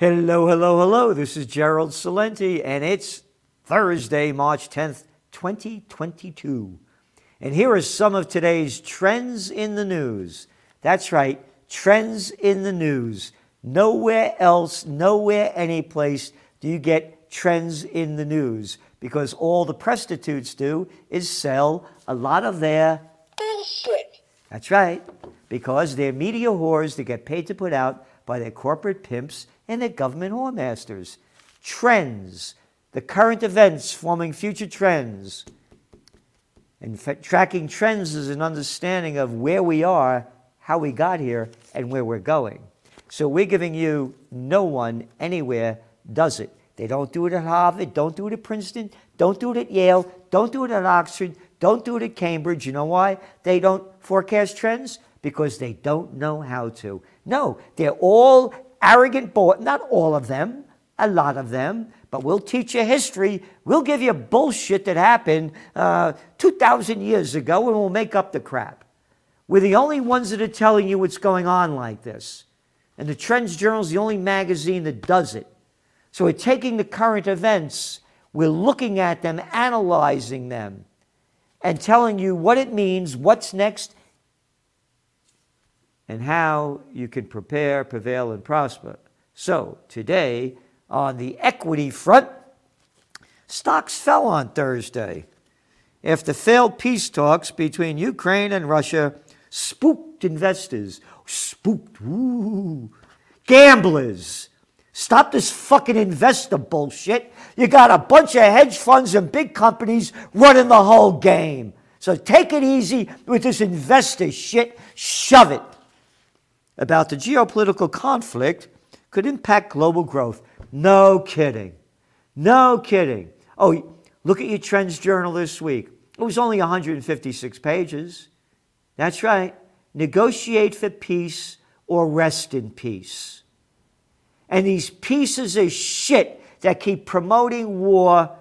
Hello, hello, hello. This is Gerald Celente, and it's Thursday, March 10th, 2022. And here are some of today's trends in the news. That's right, trends in the news. Nowhere else, nowhere, any place do you get trends in the news because all the prostitutes do is sell a lot of their bullshit. That's right, because they're media whores that get paid to put out by their corporate pimps and their government whoremasters. Trends, the current events forming future trends. And f- tracking trends is an understanding of where we are, how we got here, and where we're going. So we're giving you no one anywhere does it. They don't do it at Harvard, don't do it at Princeton, don't do it at Yale, don't do it at Oxford, don't do it at Cambridge. You know why they don't forecast trends? Because they don't know how to. No, they're all arrogant, bo- not all of them, a lot of them, but we'll teach you history. We'll give you bullshit that happened uh, 2,000 years ago and we'll make up the crap. We're the only ones that are telling you what's going on like this. And the Trends Journal is the only magazine that does it. So we're taking the current events, we're looking at them, analyzing them, and telling you what it means, what's next, and how you can prepare, prevail, and prosper. So today, on the equity front, stocks fell on Thursday after failed peace talks between Ukraine and Russia spooked investors. Spooked, ooh, gamblers. Stop this fucking investor bullshit. You got a bunch of hedge funds and big companies running the whole game. So take it easy with this investor shit. Shove it. About the geopolitical conflict could impact global growth. No kidding. No kidding. Oh, look at your Trends Journal this week. It was only 156 pages. That's right. Negotiate for peace or rest in peace. And these pieces of shit that keep promoting war,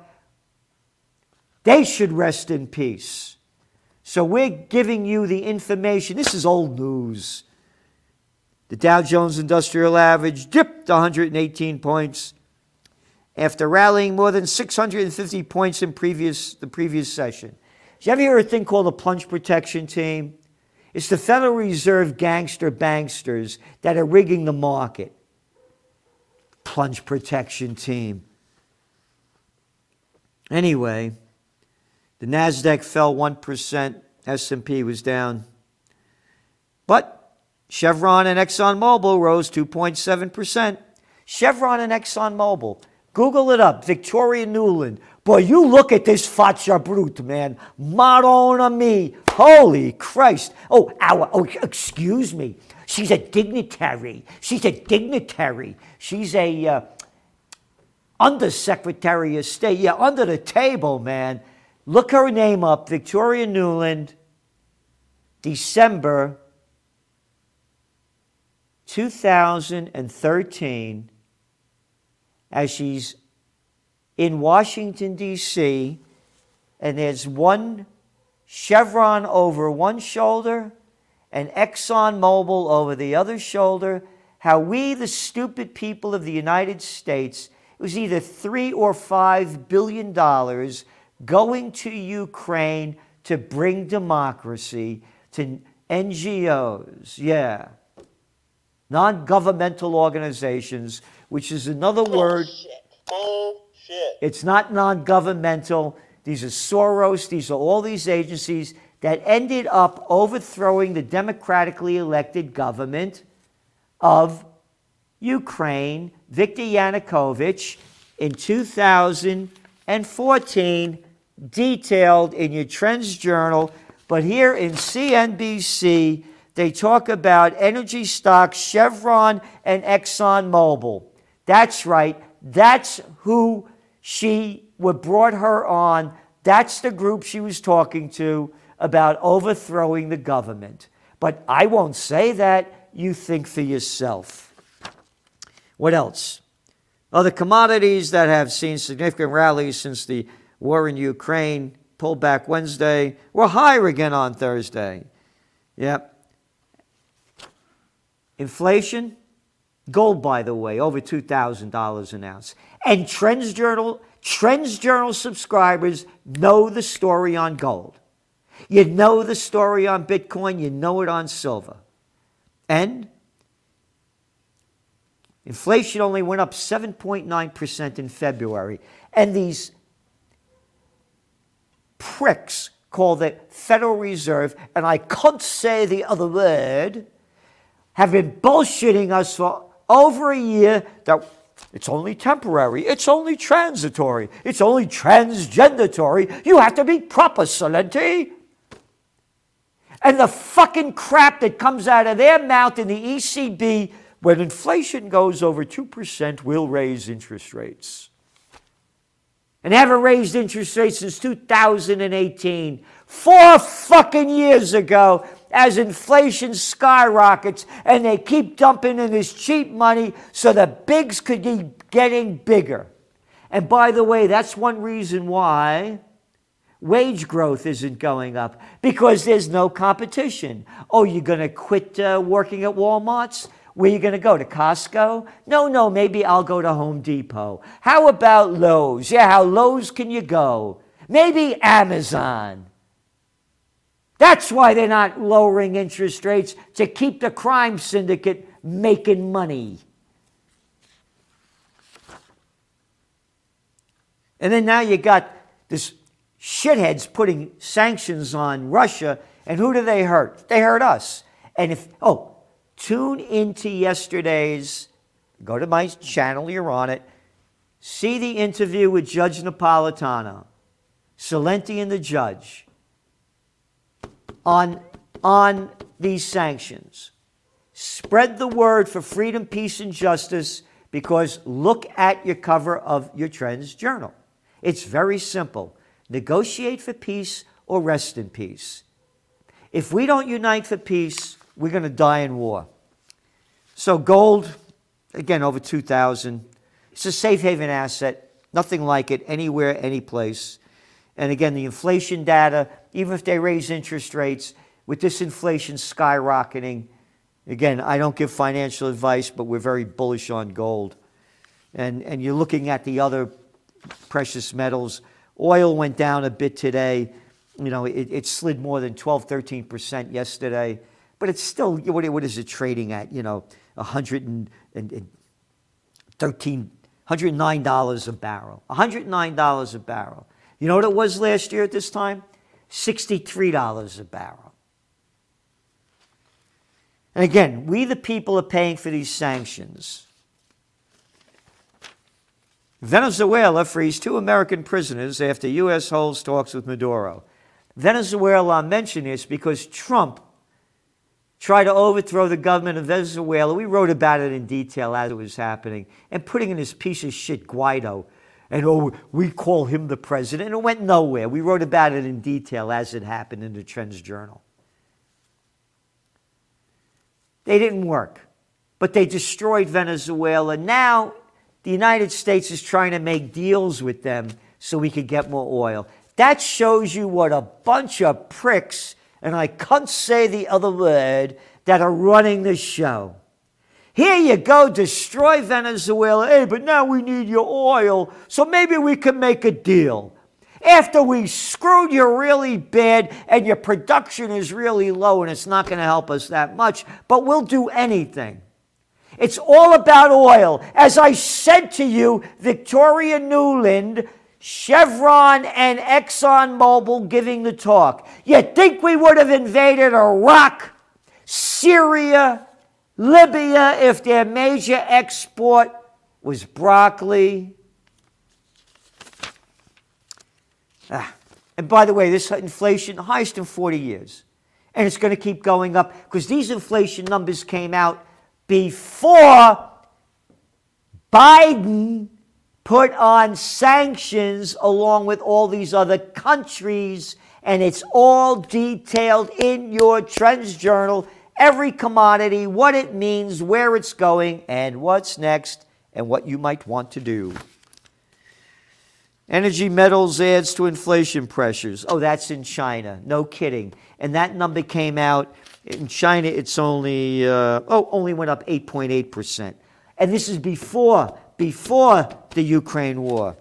they should rest in peace. So we're giving you the information. This is old news. The Dow Jones Industrial Average dipped 118 points after rallying more than 650 points in previous, the previous session. Did you ever hear a thing called a plunge protection team? It's the Federal Reserve gangster banksters that are rigging the market. Plunge protection team. Anyway, the Nasdaq fell 1%, S&P was down. But Chevron and ExxonMobil rose 2.7%. Chevron and ExxonMobil. Google it up. Victoria Nuland. Boy, you look at this faccia brute, man. Madonna me. Holy Christ. Oh, our, oh, excuse me. She's a dignitary. She's a dignitary. She's a uh, undersecretary of state. Yeah, under the table, man. Look her name up. Victoria Nuland, December 2013 as she's in Washington, D.C., and there's one Chevron over one shoulder and ExxonMobil over the other shoulder. How we, the stupid people of the United States, it was either three or five billion dollars going to Ukraine to bring democracy to NGOs. Yeah non governmental organizations, which is another Bullshit. word. Bullshit. Oh, it's not non governmental. These are Soros, these are all these agencies that ended up overthrowing the democratically elected government of Ukraine, Viktor Yanukovych, in 2014, detailed in your Trends Journal. But here in CNBC, they talk about energy stocks, Chevron and ExxonMobil. That's right. That's who she what brought her on. That's the group she was talking to about overthrowing the government. But I won't say that. You think for yourself. What else? Other commodities that have seen significant rallies since the war in Ukraine pulled back Wednesday were higher again on Thursday. Yep. Inflation, Gold, by the way, over $2,000 an ounce. And Trends Journal, Trends Journal subscribers know the story on gold. You know the story on Bitcoin, you know it on silver. And inflation only went up 7.9% in February. And these pricks call the Federal Reserve, and I can't say the other word, have been bullshitting us for over a year that it's only temporary, it's only transitory, it's only transgendatory. You have to be proper, Celente. And the fucking crap that comes out of their mouth in the ECB when inflation goes over 2% will raise interest rates. And haven't raised interest rates since 2018. Four fucking years ago, as inflation skyrockets and they keep dumping in this cheap money so the bigs could be getting bigger. And by the way, that's one reason why wage growth isn't going up because there's no competition. Oh, you're going to quit uh, working at Walmart's? Where are you going to go? To Costco? No, no, maybe I'll go to Home Depot. How about Lowe's? Yeah, how Lowe's can you go? Maybe Amazon. That's why they're not lowering interest rates to keep the crime syndicate making money. And then now you got this shitheads putting sanctions on Russia, and who do they hurt? They hurt us. And if, oh, tune into yesterday's, go to my channel, you're on it, see the interview with Judge Napolitano, Celente and the judge on, on these sanctions. Spread the word for freedom, peace, and justice because look at your cover of your Trends Journal. It's very simple negotiate for peace or rest in peace. If we don't unite for peace, we're going to die in war. So, gold, again, over 2,000. It's a safe haven asset, nothing like it anywhere, any place. And again, the inflation data, even if they raise interest rates, with this inflation skyrocketing, again, I don't give financial advice, but we're very bullish on gold. And, and you're looking at the other precious metals. Oil went down a bit today. You know, it, it slid more than 12, 13% yesterday. But it's still, what, what is it trading at? You know, 113, $109 a barrel. $109 a barrel. You know what it was last year at this time? $63 a barrel. And again, we the people are paying for these sanctions. Venezuela frees two American prisoners after U.S. holds talks with Maduro. Venezuela, I mention this because Trump tried to overthrow the government of Venezuela. We wrote about it in detail as it was happening, and putting in this piece of shit Guaido and oh, we call him the president. And it went nowhere. We wrote about it in detail as it happened in the Trends Journal. They didn't work, but they destroyed Venezuela. Now the United States is trying to make deals with them so we could get more oil. That shows you what a bunch of pricks, and I can't say the other word, that are running the show. Here you go, destroy Venezuela. Hey, but now we need your oil, so maybe we can make a deal. After we screwed you really bad and your production is really low and it's not going to help us that much, but we'll do anything. It's all about oil. As I said to you, Victoria Nuland, Chevron, and ExxonMobil giving the talk. You think we would have invaded Iraq, Syria, Libya, if their major export was broccoli. Ah. And by the way, this inflation, highest in 40 years. And it's going to keep going up because these inflation numbers came out before Biden put on sanctions along with all these other countries. And it's all detailed in your Trends Journal every commodity, what it means, where it's going, and what's next, and what you might want to do. Energy metals adds to inflation pressures. Oh, that's in China. No kidding. And that number came out in China. It's only uh, oh, only went up 8.8 percent. And this is before, before the Ukraine war.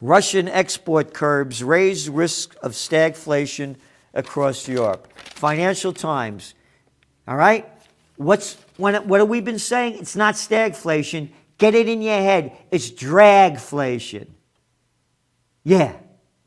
Russian export curbs raise risk of stagflation across Europe. Financial Times. All right? What's when, what have we been saying? It's not stagflation. Get it in your head. It's dragflation. Yeah.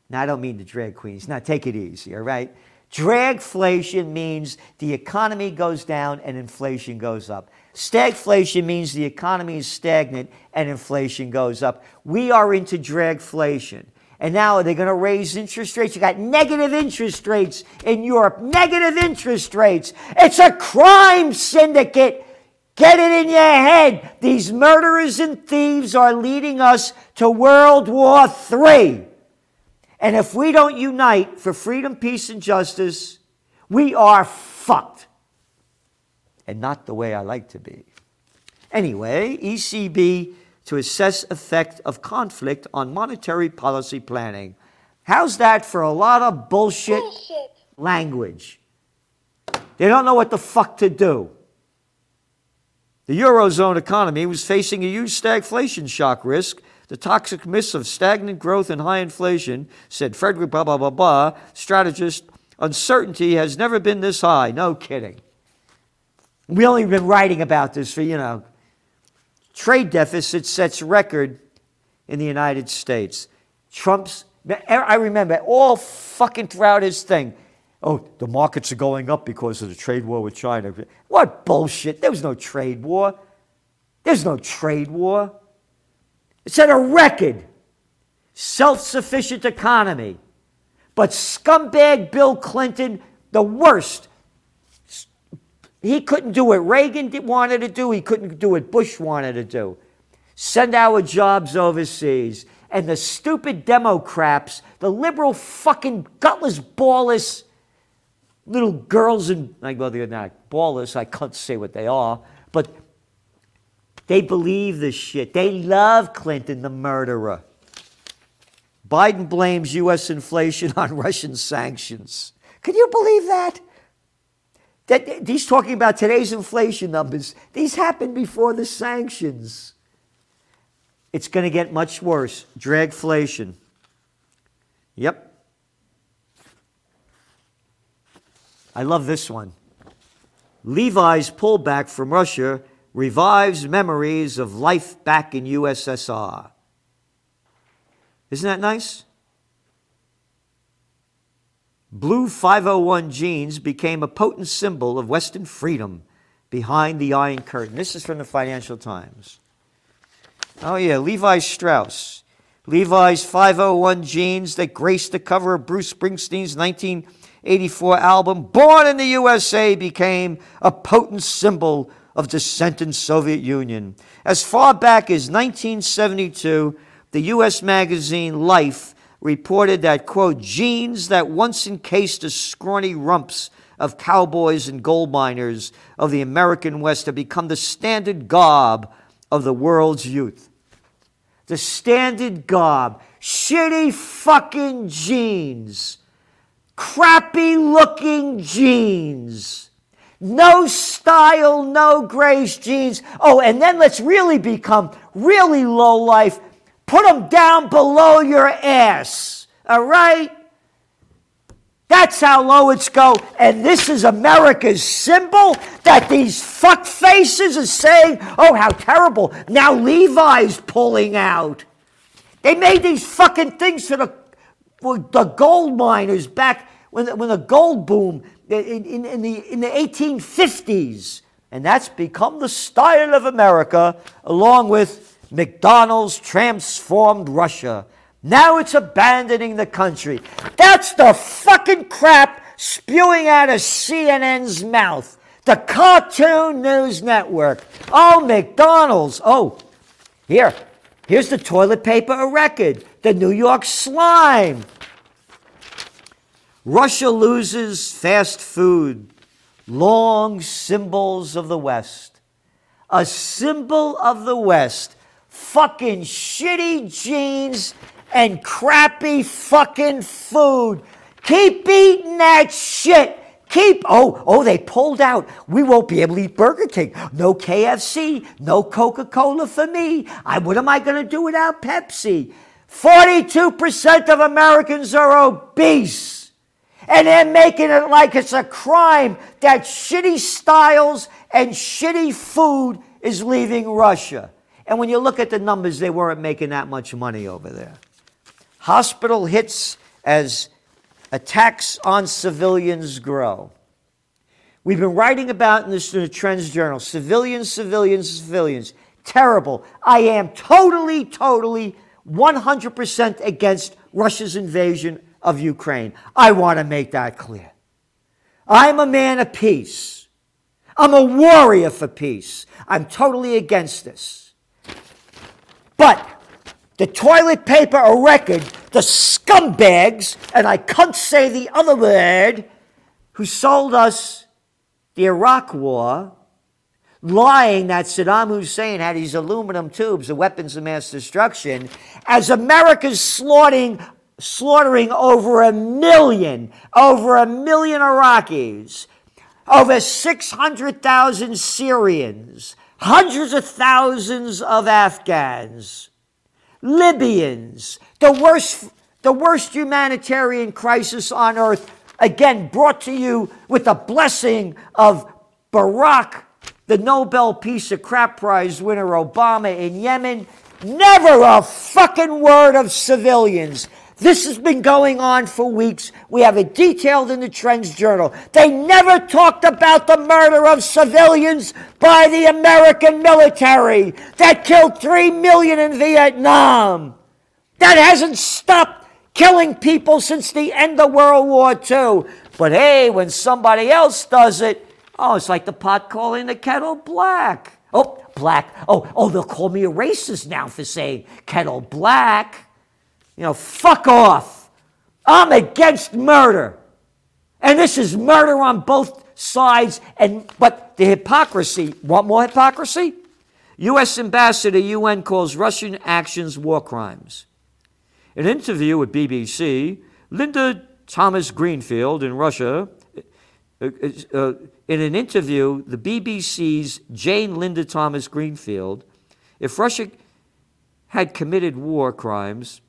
Now, I don't mean the drag queens. Now, take it easy, all right? Dragflation means the economy goes down and inflation goes up. Stagflation means the economy is stagnant and inflation goes up. We are into dragflation. And now they're going to raise interest rates. You got negative interest rates in Europe. Negative interest rates. It's a crime syndicate. Get it in your head. These murderers and thieves are leading us to World War III. And if we don't unite for freedom, peace, and justice, we are fucked. And not the way I like to be. Anyway, ECB to assess effect of conflict on monetary policy planning. How's that for a lot of bullshit, bullshit. language? They don't know what the fuck to do. The Eurozone economy was facing a huge stagflation shock risk the toxic myths of stagnant growth and high inflation, said Frederick blah, blah, blah, blah, strategist, uncertainty has never been this high. No kidding. We only been writing about this for, you know, trade deficit sets record in the United States. Trump's, I remember all fucking throughout his thing. Oh, the markets are going up because of the trade war with China. What bullshit? There was no trade war. There's no trade war. It set a record self sufficient economy. But scumbag Bill Clinton, the worst, he couldn't do what Reagan wanted to do, he couldn't do what Bush wanted to do. Send our jobs overseas. And the stupid Democrats, the liberal fucking gutless, ballless little girls and, well, they're not ballless, I can't say what they are, but they believe this shit. They love Clinton, the murderer. Biden blames U.S. inflation on Russian sanctions. Can you believe that? That he's talking about today's inflation numbers. These happened before the sanctions. It's going to get much worse. Dragflation. Yep. I love this one. Levi's pullback from Russia revives memories of life back in USSR. Isn't that nice? Blue 501 jeans became a potent symbol of Western freedom behind the Iron Curtain. This is from the Financial Times. Oh, yeah, Levi Strauss. Levi's 501 jeans that graced the cover of Bruce Springsteen's 1984 album, Born in the USA, became a potent symbol of dissent in Soviet Union. As far back as 1972, the U.S. magazine Life reported that, quote, jeans that once encased the scrawny rumps of cowboys and gold miners of the American West have become the standard garb of the world's youth. The standard garb. Shitty fucking jeans. Crappy looking jeans no style, no grace jeans. Oh, and then let's really become really low life. Put them down below your ass. All right? That's how low it's go. And this is America's symbol that these fuck faces are saying, oh, how terrible. Now Levi's pulling out. They made these fucking things for the, for the gold miners back when the, when the gold boom in, in, in, the, in the 1850s. And that's become the style of America, along with McDonald's transformed Russia. Now it's abandoning the country. That's the fucking crap spewing out of CNN's mouth. The Cartoon News Network. Oh, McDonald's. Oh, here. Here's the toilet paper a record. The New York slime. Russia loses fast food, long symbols of the West. A symbol of the West. Fucking shitty jeans and crappy fucking food. Keep eating that shit. Keep, oh, oh, they pulled out. We won't be able to eat Burger King. No KFC, no Coca Cola for me. I, what am I going to do without Pepsi? 42% of Americans are obese. And they're making it like it's a crime that shitty styles and shitty food is leaving Russia. And when you look at the numbers, they weren't making that much money over there. Hospital hits as attacks on civilians grow. We've been writing about in, this, in the Trends Journal civilians, civilians, civilians. Terrible. I am totally, totally 100% against Russia's invasion of Ukraine. I want to make that clear. I'm a man of peace. I'm a warrior for peace. I'm totally against this. The toilet paper a record, the scumbags, and I can't say the other word, who sold us the Iraq War, lying that Saddam Hussein had these aluminum tubes, the weapons of mass destruction, as America's slaughtering, slaughtering over a million, over a million Iraqis, over 600,000 Syrians, hundreds of thousands of Afghans Libyans, the worst, the worst humanitarian crisis on earth, again brought to you with the blessing of Barack, the Nobel Peace of Crap Prize winner Obama in Yemen. Never a fucking word of civilians. This has been going on for weeks. We have it detailed in the Trends Journal. They never talked about the murder of civilians by the American military that killed 3 million in Vietnam. That hasn't stopped killing people since the end of World War II. But hey, when somebody else does it, oh, it's like the pot calling the kettle black. Oh, black. Oh, oh, they'll call me a racist now for saying kettle black. You know, fuck off. I'm against murder. And this is murder on both sides. And but the hypocrisy, want more hypocrisy? US Ambassador UN calls Russian actions war crimes. In an interview with BBC, Linda Thomas Greenfield in Russia, uh, uh, in an interview, the BBC's Jane Linda Thomas Greenfield, if Russia had committed war crimes,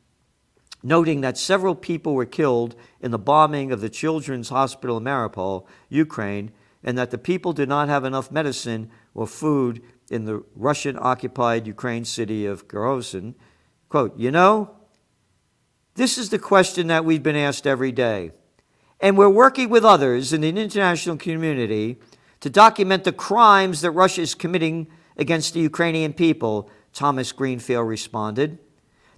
noting that several people were killed in the bombing of the Children's Hospital in Mariupol, Ukraine, and that the people did not have enough medicine or food in the Russian occupied Ukraine city of Kherson. Quote, You know, this is the question that we've been asked every day. And we're working with others in the international community to document the crimes that Russia is committing against the Ukrainian people, Thomas Greenfield responded.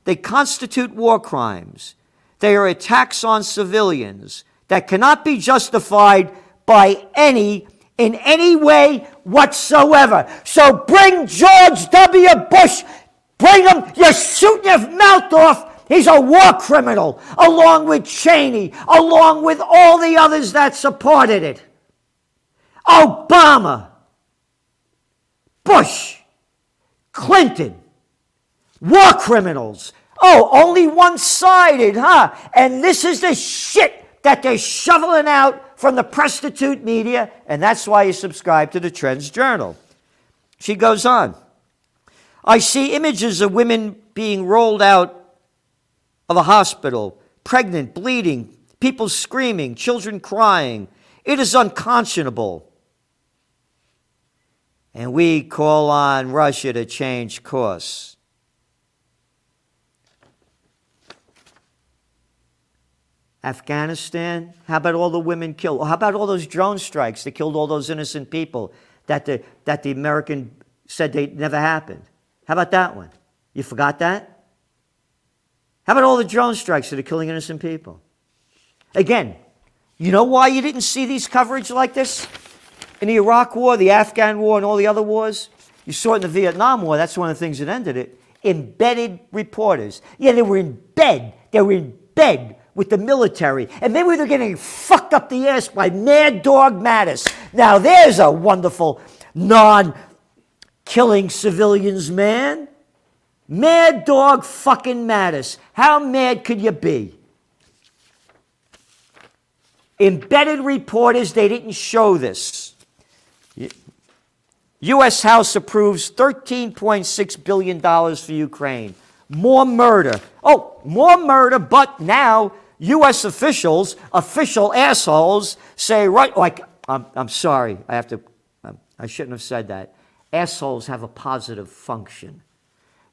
They constitute war crimes. They are attacks on civilians that cannot be justified by any in any way whatsoever. So bring George W. Bush, bring him, you're shooting your mouth off. He's a war criminal, along with Cheney, along with all the others that supported it. Obama, Bush, Clinton, war criminals. Oh, only one sided, huh? And this is the shit that they're shoveling out from the prostitute media, and that's why you subscribe to the Trends Journal. She goes on I see images of women being rolled out of a hospital, pregnant, bleeding, people screaming, children crying. It is unconscionable. And we call on Russia to change course. Afghanistan? How about all the women killed? How about all those drone strikes that killed all those innocent people that the, that the American said they never happened? How about that one? You forgot that? How about all the drone strikes that are killing innocent people? Again, you know why you didn't see these coverage like this? In the Iraq War, the Afghan War, and all the other wars? You saw it in the Vietnam War. That's one of the things that ended it. Embedded reporters. Yeah, they were in bed. They were in bed with the military, and maybe they're getting fucked up the ass by Mad Dog Mattis. Now, there's a wonderful non killing civilians man. Mad Dog fucking Mattis. How mad could you be? embedded reporters, they didn't show this. U.S. House approves $13.6 billion for Ukraine. More murder. Oh, more murder, but now U.S. officials, official assholes, say, right, like, I'm, I'm sorry, I have to, um, I shouldn't have said that. Assholes have a positive function.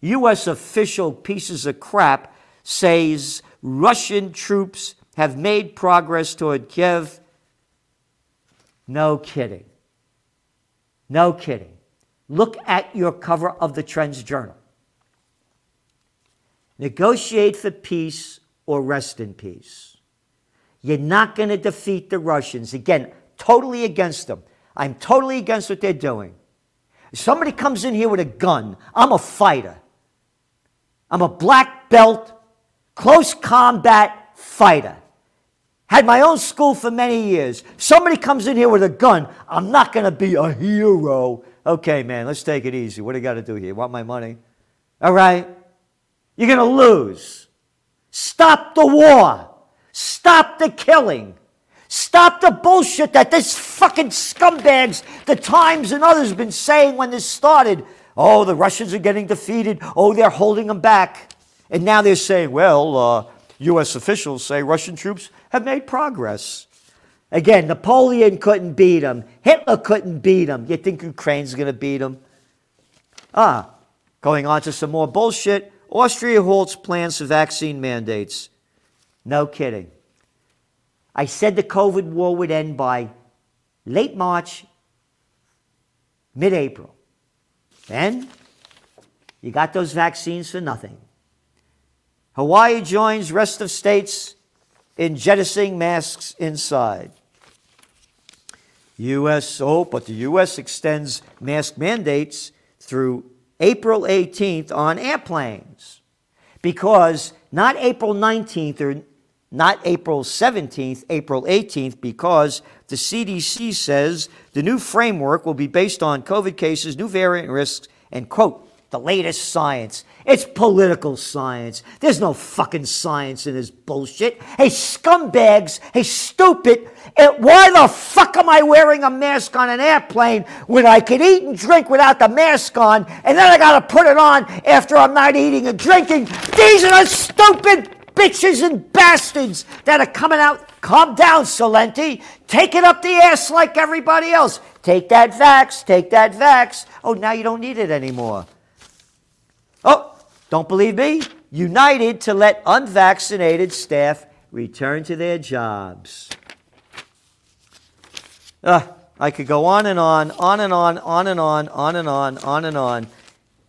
U.S. official pieces of crap says Russian troops have made progress toward Kiev. No kidding. No kidding. Look at your cover of the Trends Journal. Negotiate for peace or rest in peace. You're not going to defeat the Russians. Again, totally against them. I'm totally against what they're doing. If somebody comes in here with a gun, I'm a fighter. I'm a black belt, close combat fighter. Had my own school for many years. Somebody comes in here with a gun, I'm not going to be a hero. Okay, man, let's take it easy. What do you got to do here? Want my money? All right? You're going to lose. Stop the war. Stop the killing. Stop the bullshit that this fucking scumbags, the Times and others, have been saying when this started. Oh, the Russians are getting defeated. Oh, they're holding them back. And now they're saying, well, uh, U.S. officials say Russian troops have made progress. Again, Napoleon couldn't beat them. Hitler couldn't beat them. You think Ukraine's going to beat them? Ah, going on to some more bullshit. Austria halts plans for vaccine mandates. No kidding. I said the COVID war would end by late March, mid April. Then you got those vaccines for nothing. Hawaii joins rest of states in jettisoning masks inside. U.S. Oh, but the U.S. extends mask mandates through April 18th on airplanes. Because not April 19th or not April 17th, April 18th, because the CDC says the new framework will be based on COVID cases, new variant risks, and quote, the latest science. It's political science. There's no fucking science in this bullshit. Hey, scumbags, hey, stupid, eh, why the fuck am I wearing a mask on an airplane when I can eat and drink without the mask on, and then I gotta put it on after I'm not eating and drinking? These are the stupid bitches and bastards that are coming out. Calm down, Celente. Take it up the ass like everybody else. Take that vax, take that vax. Oh, now you don't need it anymore. Oh, don't believe me? United to let unvaccinated staff return to their jobs. Uh, I could go on and on, on and on, on and on, on and on, on and on.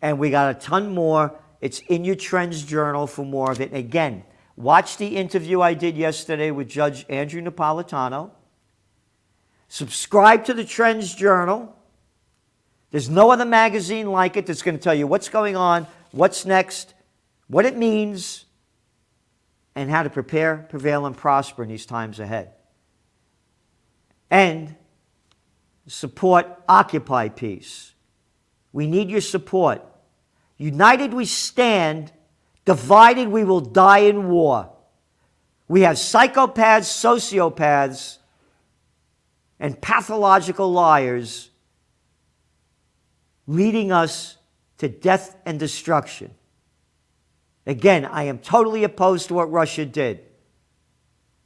And we got a ton more. It's in your Trends Journal for more of it. Again, watch the interview I did yesterday with Judge Andrew Napolitano. Subscribe to the Trends Journal. There's no other magazine like it that's going to tell you what's going on what's next, what it means, and how to prepare, prevail, and prosper in these times ahead. And support Occupy Peace. We need your support. United we stand, divided we will die in war. We have psychopaths, sociopaths, and pathological liars leading us to death and destruction. Again, I am totally opposed to what Russia did.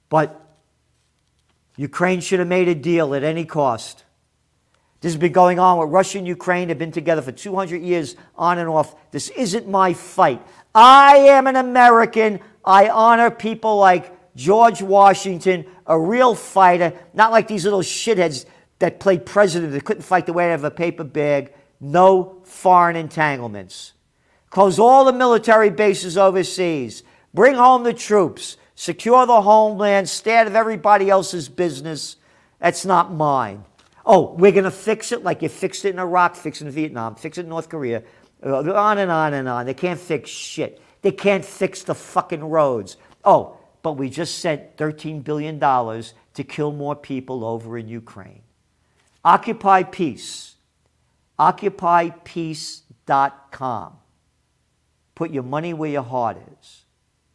But Ukraine should have made a deal at any cost. This has been going on with Russia and Ukraine. They've been together for 200 years on and off. This isn't my fight. I am an American. I honor people like George Washington, a real fighter, not like these little shitheads that played president that couldn't fight the way out of a paper bag no foreign entanglements. Close all the military bases overseas. Bring home the troops. Secure the homeland. Stay out of everybody else's business. That's not mine. Oh, we're going to fix it like you fixed it in Iraq, fix it in Vietnam, fix it in North Korea. Uh, on and on and on. They can't fix shit. They can't fix the fucking roads. Oh, but we just sent $13 billion to kill more people over in Ukraine. Occupy peace occupypeace.com. Put your money where your heart is.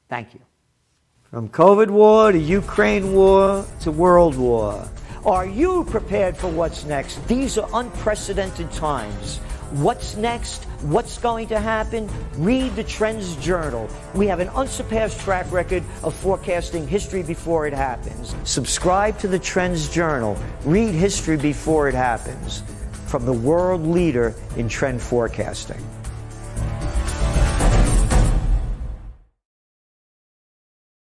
Thank you. From COVID war to Ukraine war to world war. Are you prepared for what's next? These are unprecedented times. What's next? What's going to happen? Read the Trends Journal. We have an unsurpassed track record of forecasting history before it happens. Subscribe to the Trends Journal. Read history before it happens. From the world leader in trend forecasting.